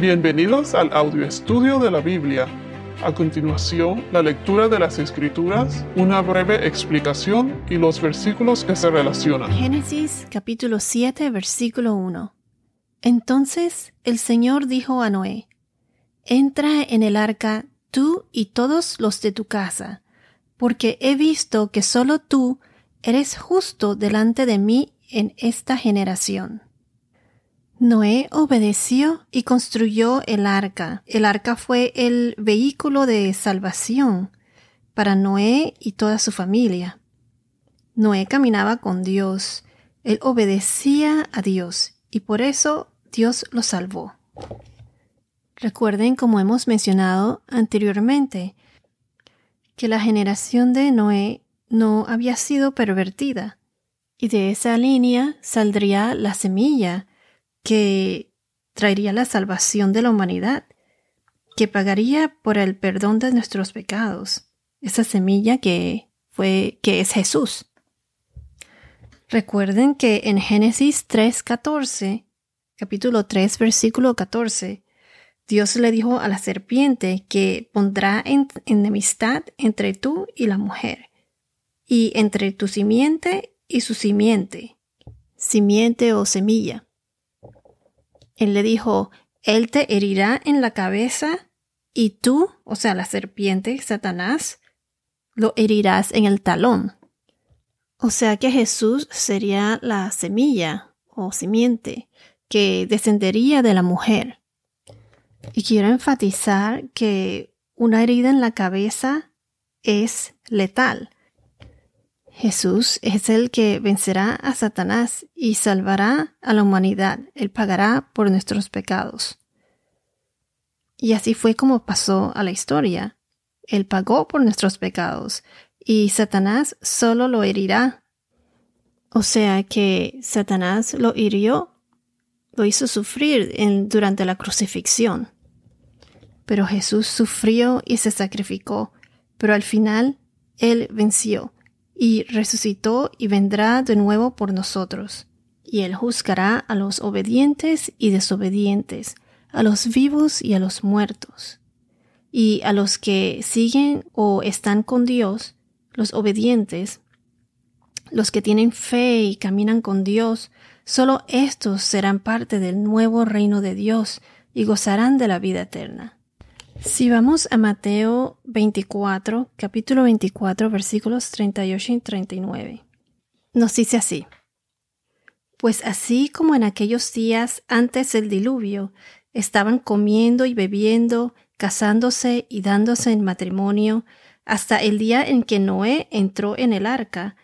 Bienvenidos al audio estudio de la Biblia. A continuación, la lectura de las Escrituras, una breve explicación y los versículos que se relacionan. Génesis capítulo 7, versículo 1. Entonces el Señor dijo a Noé, Entra en el arca tú y todos los de tu casa, porque he visto que solo tú eres justo delante de mí en esta generación. Noé obedeció y construyó el arca. El arca fue el vehículo de salvación para Noé y toda su familia. Noé caminaba con Dios, él obedecía a Dios y por eso Dios lo salvó. Recuerden, como hemos mencionado anteriormente, que la generación de Noé no había sido pervertida, y de esa línea saldría la semilla que traería la salvación de la humanidad, que pagaría por el perdón de nuestros pecados, esa semilla que fue que es Jesús. Recuerden que en Génesis 3:14, capítulo 3, versículo 14, Dios le dijo a la serpiente que pondrá enemistad entre tú y la mujer, y entre tu simiente y su simiente, simiente o semilla. Él le dijo, Él te herirá en la cabeza y tú, o sea, la serpiente, Satanás, lo herirás en el talón. O sea que Jesús sería la semilla o simiente que descendería de la mujer. Y quiero enfatizar que una herida en la cabeza es letal. Jesús es el que vencerá a Satanás y salvará a la humanidad. Él pagará por nuestros pecados. Y así fue como pasó a la historia. Él pagó por nuestros pecados y Satanás solo lo herirá. O sea que Satanás lo hirió, lo hizo sufrir durante la crucifixión. Pero Jesús sufrió y se sacrificó, pero al final Él venció y resucitó y vendrá de nuevo por nosotros. Y él juzgará a los obedientes y desobedientes, a los vivos y a los muertos. Y a los que siguen o están con Dios, los obedientes, los que tienen fe y caminan con Dios, solo estos serán parte del nuevo reino de Dios y gozarán de la vida eterna. Si vamos a Mateo 24, capítulo 24, versículos 38 y 39, nos dice así. Pues así como en aquellos días antes del diluvio, estaban comiendo y bebiendo, casándose y dándose en matrimonio, hasta el día en que Noé entró en el arca,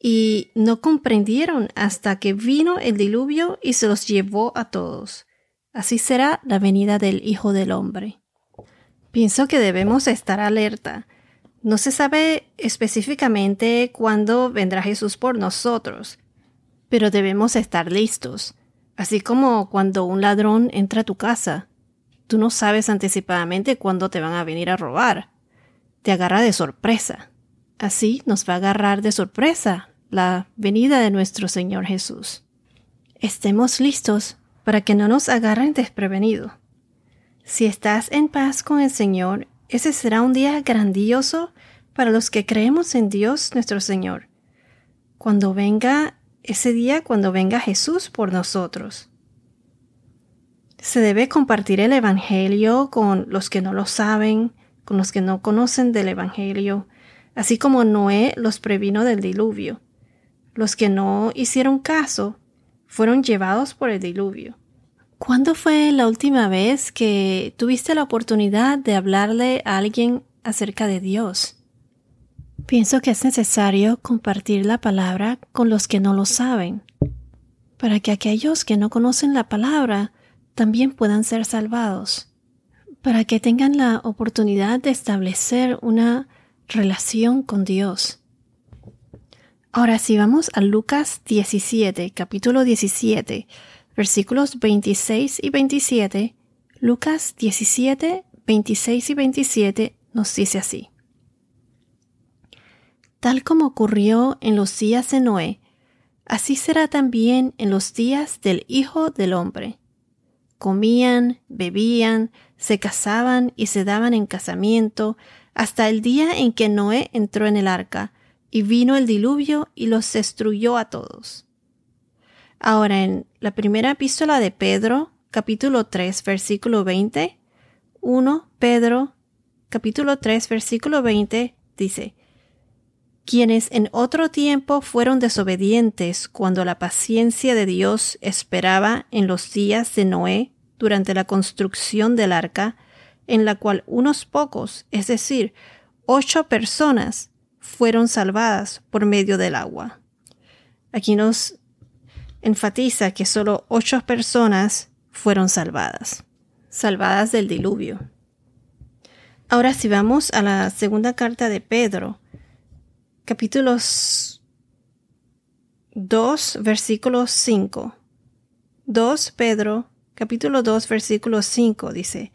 y no comprendieron hasta que vino el diluvio y se los llevó a todos. Así será la venida del Hijo del Hombre. Pienso que debemos estar alerta. No se sabe específicamente cuándo vendrá Jesús por nosotros, pero debemos estar listos. Así como cuando un ladrón entra a tu casa, tú no sabes anticipadamente cuándo te van a venir a robar. Te agarra de sorpresa. Así nos va a agarrar de sorpresa la venida de nuestro Señor Jesús. Estemos listos para que no nos agarren desprevenidos. Si estás en paz con el Señor, ese será un día grandioso para los que creemos en Dios nuestro Señor. Cuando venga ese día, cuando venga Jesús por nosotros. Se debe compartir el Evangelio con los que no lo saben, con los que no conocen del Evangelio, así como Noé los previno del diluvio. Los que no hicieron caso fueron llevados por el diluvio. ¿Cuándo fue la última vez que tuviste la oportunidad de hablarle a alguien acerca de Dios? Pienso que es necesario compartir la palabra con los que no lo saben, para que aquellos que no conocen la palabra también puedan ser salvados, para que tengan la oportunidad de establecer una relación con Dios. Ahora si vamos a Lucas 17, capítulo 17, versículos 26 y 27, Lucas 17, 26 y 27 nos dice así. Tal como ocurrió en los días de Noé, así será también en los días del Hijo del Hombre. comían, bebían, se casaban y se daban en casamiento, hasta el día en que Noé entró en el arca, y vino el diluvio y los destruyó a todos. Ahora en la primera epístola de Pedro, capítulo 3, versículo 20, 1 Pedro, capítulo 3, versículo 20, dice, quienes en otro tiempo fueron desobedientes cuando la paciencia de Dios esperaba en los días de Noé durante la construcción del arca, en la cual unos pocos, es decir, ocho personas, fueron salvadas por medio del agua. Aquí nos enfatiza que solo ocho personas fueron salvadas, salvadas del diluvio. Ahora si vamos a la segunda carta de Pedro, capítulos 2, versículo 5. 2 Pedro, capítulo 2, versículo 5 dice,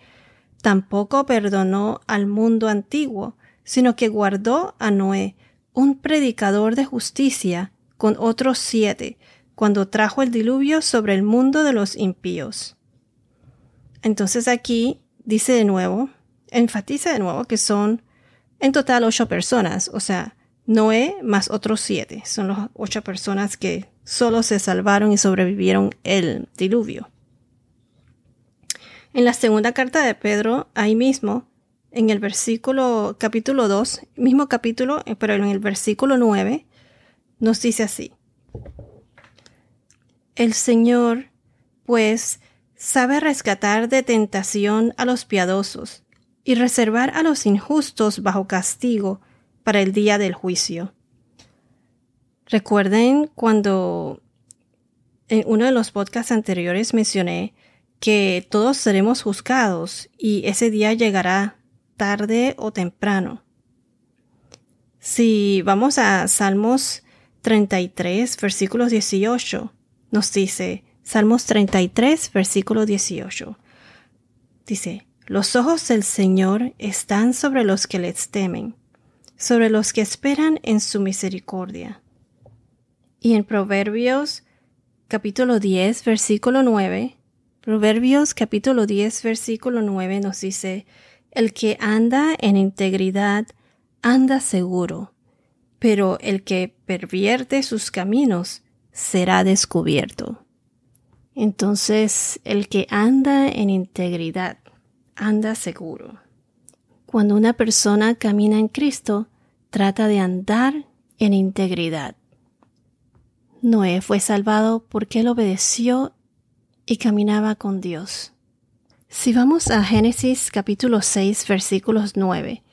Tampoco perdonó al mundo antiguo, sino que guardó a Noé, un predicador de justicia, con otros siete, cuando trajo el diluvio sobre el mundo de los impíos. Entonces aquí dice de nuevo, enfatiza de nuevo que son en total ocho personas, o sea, Noé más otros siete. Son las ocho personas que solo se salvaron y sobrevivieron el diluvio. En la segunda carta de Pedro, ahí mismo, en el versículo capítulo 2, mismo capítulo, eh, pero en el versículo 9, nos dice así. El Señor, pues, sabe rescatar de tentación a los piadosos y reservar a los injustos bajo castigo para el día del juicio. Recuerden cuando en uno de los podcasts anteriores mencioné que todos seremos juzgados y ese día llegará tarde o temprano. Si vamos a Salmos 33, versículo 18, nos dice, Salmos 33, versículo 18, dice, los ojos del Señor están sobre los que les temen sobre los que esperan en su misericordia. Y en Proverbios capítulo 10, versículo 9, Proverbios capítulo 10, versículo 9 nos dice, El que anda en integridad anda seguro, pero el que pervierte sus caminos será descubierto. Entonces, el que anda en integridad anda seguro. Cuando una persona camina en Cristo, trata de andar en integridad. Noé fue salvado porque él obedeció y caminaba con Dios. Si vamos a Génesis capítulo 6 versículos 9,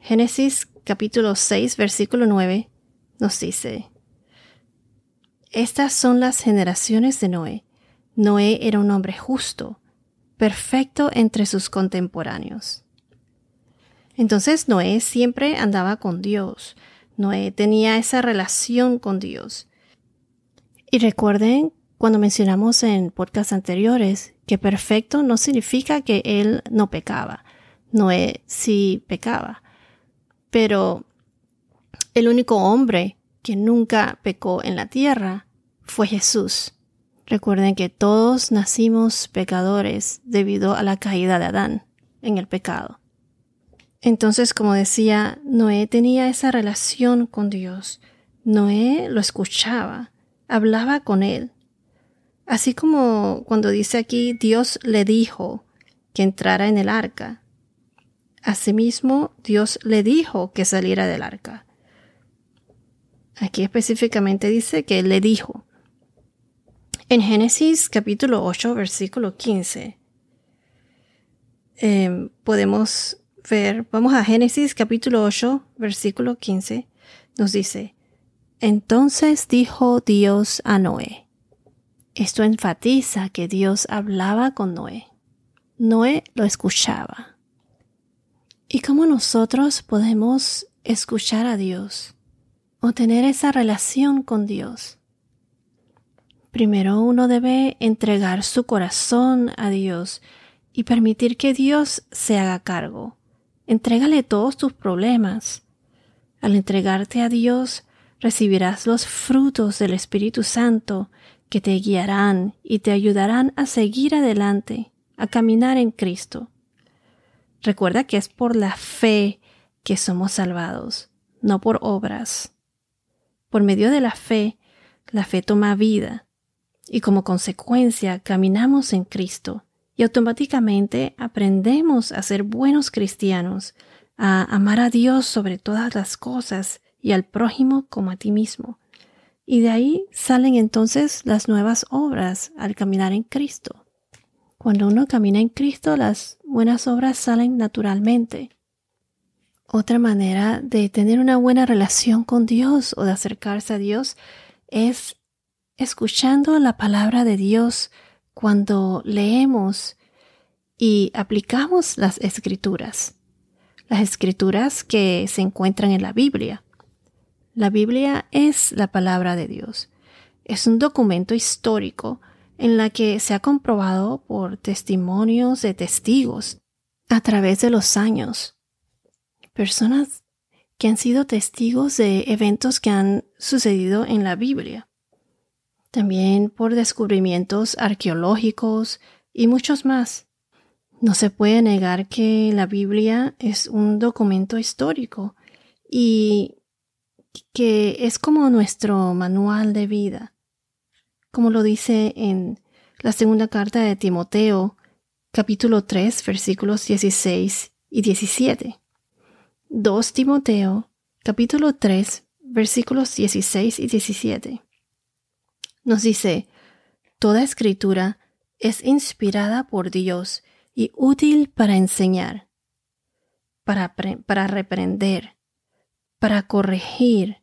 Génesis capítulo 6 versículo 9 nos dice, Estas son las generaciones de Noé. Noé era un hombre justo, perfecto entre sus contemporáneos. Entonces Noé siempre andaba con Dios. Noé tenía esa relación con Dios. Y recuerden cuando mencionamos en podcasts anteriores que perfecto no significa que él no pecaba. Noé sí pecaba. Pero el único hombre que nunca pecó en la tierra fue Jesús. Recuerden que todos nacimos pecadores debido a la caída de Adán en el pecado. Entonces, como decía, Noé tenía esa relación con Dios. Noé lo escuchaba, hablaba con él. Así como cuando dice aquí, Dios le dijo que entrara en el arca. Asimismo, Dios le dijo que saliera del arca. Aquí específicamente dice que le dijo. En Génesis capítulo 8, versículo 15, eh, podemos ver, vamos a Génesis capítulo 8, versículo 15, nos dice, entonces dijo Dios a Noé. Esto enfatiza que Dios hablaba con Noé. Noé lo escuchaba. ¿Y cómo nosotros podemos escuchar a Dios o tener esa relación con Dios? Primero uno debe entregar su corazón a Dios y permitir que Dios se haga cargo. Entrégale todos tus problemas. Al entregarte a Dios, recibirás los frutos del Espíritu Santo que te guiarán y te ayudarán a seguir adelante, a caminar en Cristo. Recuerda que es por la fe que somos salvados, no por obras. Por medio de la fe, la fe toma vida y como consecuencia caminamos en Cristo y automáticamente aprendemos a ser buenos cristianos, a amar a Dios sobre todas las cosas y al prójimo como a ti mismo. Y de ahí salen entonces las nuevas obras al caminar en Cristo. Cuando uno camina en Cristo, las buenas obras salen naturalmente. Otra manera de tener una buena relación con Dios o de acercarse a Dios es escuchando la palabra de Dios cuando leemos y aplicamos las escrituras, las escrituras que se encuentran en la Biblia. La Biblia es la palabra de Dios. Es un documento histórico en la que se ha comprobado por testimonios de testigos a través de los años. Personas que han sido testigos de eventos que han sucedido en la Biblia también por descubrimientos arqueológicos y muchos más. No se puede negar que la Biblia es un documento histórico y que es como nuestro manual de vida, como lo dice en la segunda carta de Timoteo, capítulo 3, versículos 16 y 17. 2 Timoteo, capítulo 3, versículos 16 y 17 nos dice, Toda escritura es inspirada por Dios y útil para enseñar, para, para reprender, para corregir,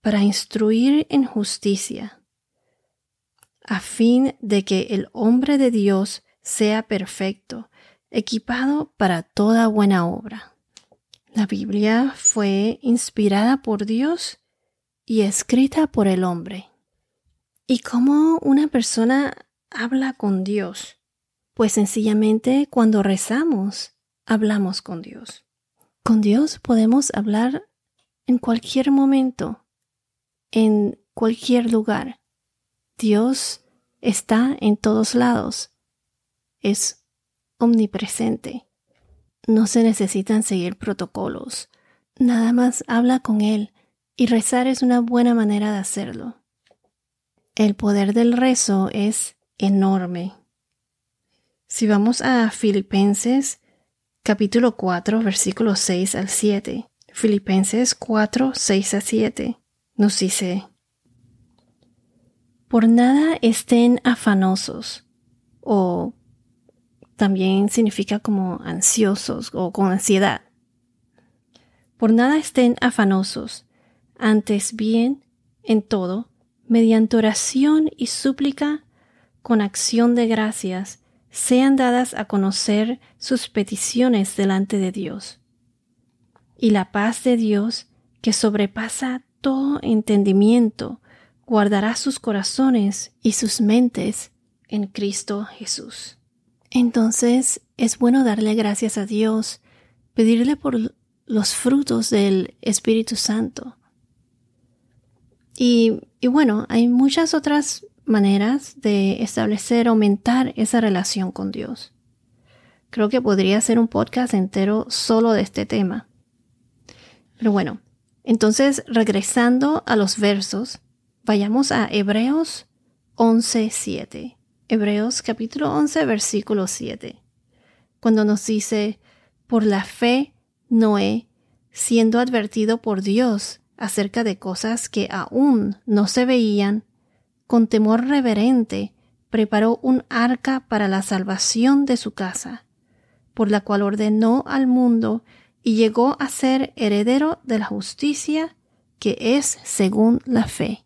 para instruir en justicia, a fin de que el hombre de Dios sea perfecto, equipado para toda buena obra. La Biblia fue inspirada por Dios y escrita por el hombre. ¿Y cómo una persona habla con Dios? Pues sencillamente cuando rezamos, hablamos con Dios. Con Dios podemos hablar en cualquier momento, en cualquier lugar. Dios está en todos lados. Es omnipresente. No se necesitan seguir protocolos. Nada más habla con Él y rezar es una buena manera de hacerlo. El poder del rezo es enorme. Si vamos a Filipenses capítulo 4 versículos 6 al 7, Filipenses 4, 6 a 7, nos dice, Por nada estén afanosos, o también significa como ansiosos o con ansiedad. Por nada estén afanosos, antes bien, en todo, mediante oración y súplica, con acción de gracias, sean dadas a conocer sus peticiones delante de Dios. Y la paz de Dios, que sobrepasa todo entendimiento, guardará sus corazones y sus mentes en Cristo Jesús. Entonces es bueno darle gracias a Dios, pedirle por los frutos del Espíritu Santo, y, bueno, hay muchas otras maneras de establecer, aumentar esa relación con Dios. Creo que podría ser un podcast entero solo de este tema. Pero bueno, entonces regresando a los versos, vayamos a Hebreos 11.7. Hebreos capítulo 11, versículo 7. Cuando nos dice, por la fe, Noé, siendo advertido por Dios acerca de cosas que aún no se veían, con temor reverente preparó un arca para la salvación de su casa, por la cual ordenó al mundo y llegó a ser heredero de la justicia que es según la fe.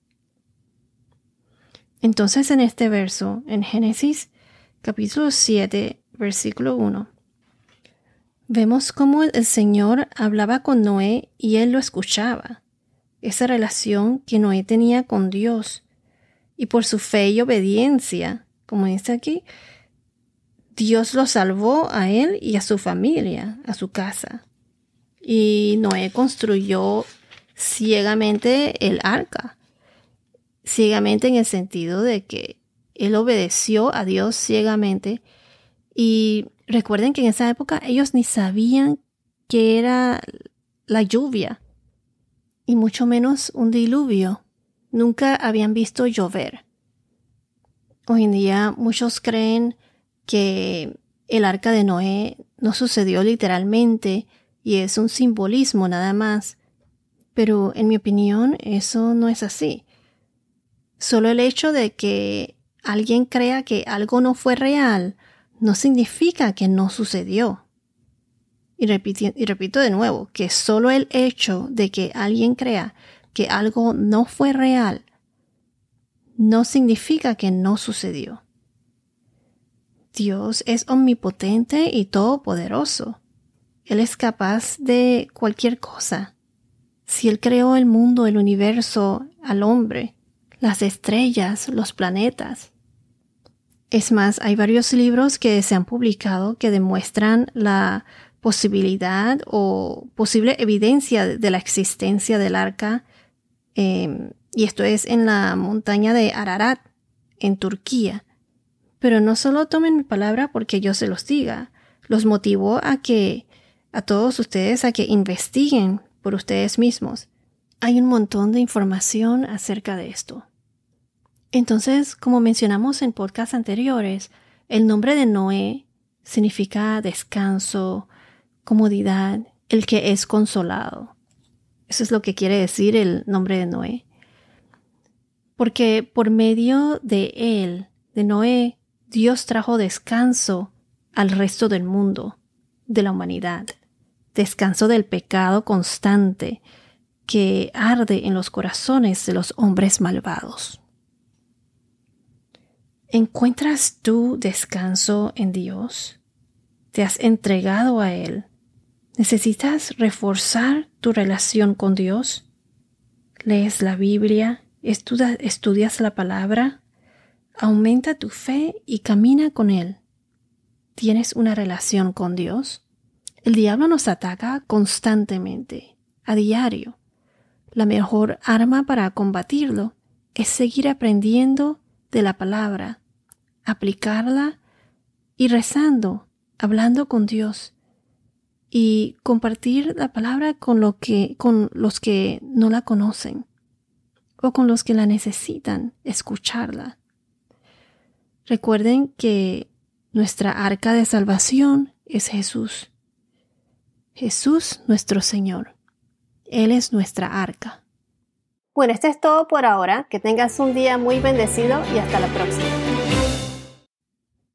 Entonces en este verso, en Génesis capítulo 7, versículo 1, vemos cómo el Señor hablaba con Noé y él lo escuchaba esa relación que Noé tenía con Dios. Y por su fe y obediencia, como dice aquí, Dios lo salvó a él y a su familia, a su casa. Y Noé construyó ciegamente el arca. Ciegamente en el sentido de que él obedeció a Dios ciegamente y recuerden que en esa época ellos ni sabían que era la lluvia y mucho menos un diluvio. Nunca habían visto llover. Hoy en día muchos creen que el arca de Noé no sucedió literalmente y es un simbolismo nada más. Pero en mi opinión eso no es así. Solo el hecho de que alguien crea que algo no fue real no significa que no sucedió. Y, repito de nuevo, que solo el hecho de que alguien crea que algo no fue real no significa que no sucedió. Dios es omnipotente y todopoderoso. Él es capaz de cualquier cosa. Si Él creó el mundo, el universo, al hombre, las estrellas, los planetas. Es más, hay varios libros que se han publicado que demuestran la posibilidad o posible evidencia de la existencia del arca, em, y esto es en la montaña de Ararat, en Turquía. Pero no solo tomen mi palabra porque yo se los diga, los motivó a que a todos ustedes a que investiguen por ustedes mismos. Hay un montón de información acerca de esto. Entonces, como mencionamos en podcasts anteriores, el nombre de Noé significa descanso, comodidad, el que es consolado. Eso es lo que quiere decir el nombre de Noé. Porque por medio de él, de Noé, Dios trajo descanso al resto del mundo, de la humanidad, descanso del pecado constante que arde en los corazones de los hombres malvados. ¿Encuentras tú descanso en Dios? ¿Te has entregado a Él? ¿Necesitas reforzar tu relación con Dios? ¿Lees la Biblia? ¿Estudias la palabra? Aumenta tu fe y camina con Él. ¿Tienes una relación con Dios? El diablo nos ataca constantemente, a diario. La mejor arma para combatirlo es seguir aprendiendo de la palabra, aplicarla y rezando, hablando con Dios y compartir la palabra con, lo que, con los que no la conocen o con los que la necesitan escucharla. Recuerden que nuestra arca de salvación es Jesús. Jesús nuestro Señor. Él es nuestra arca. Bueno, esto es todo por ahora. Que tengas un día muy bendecido y hasta la próxima.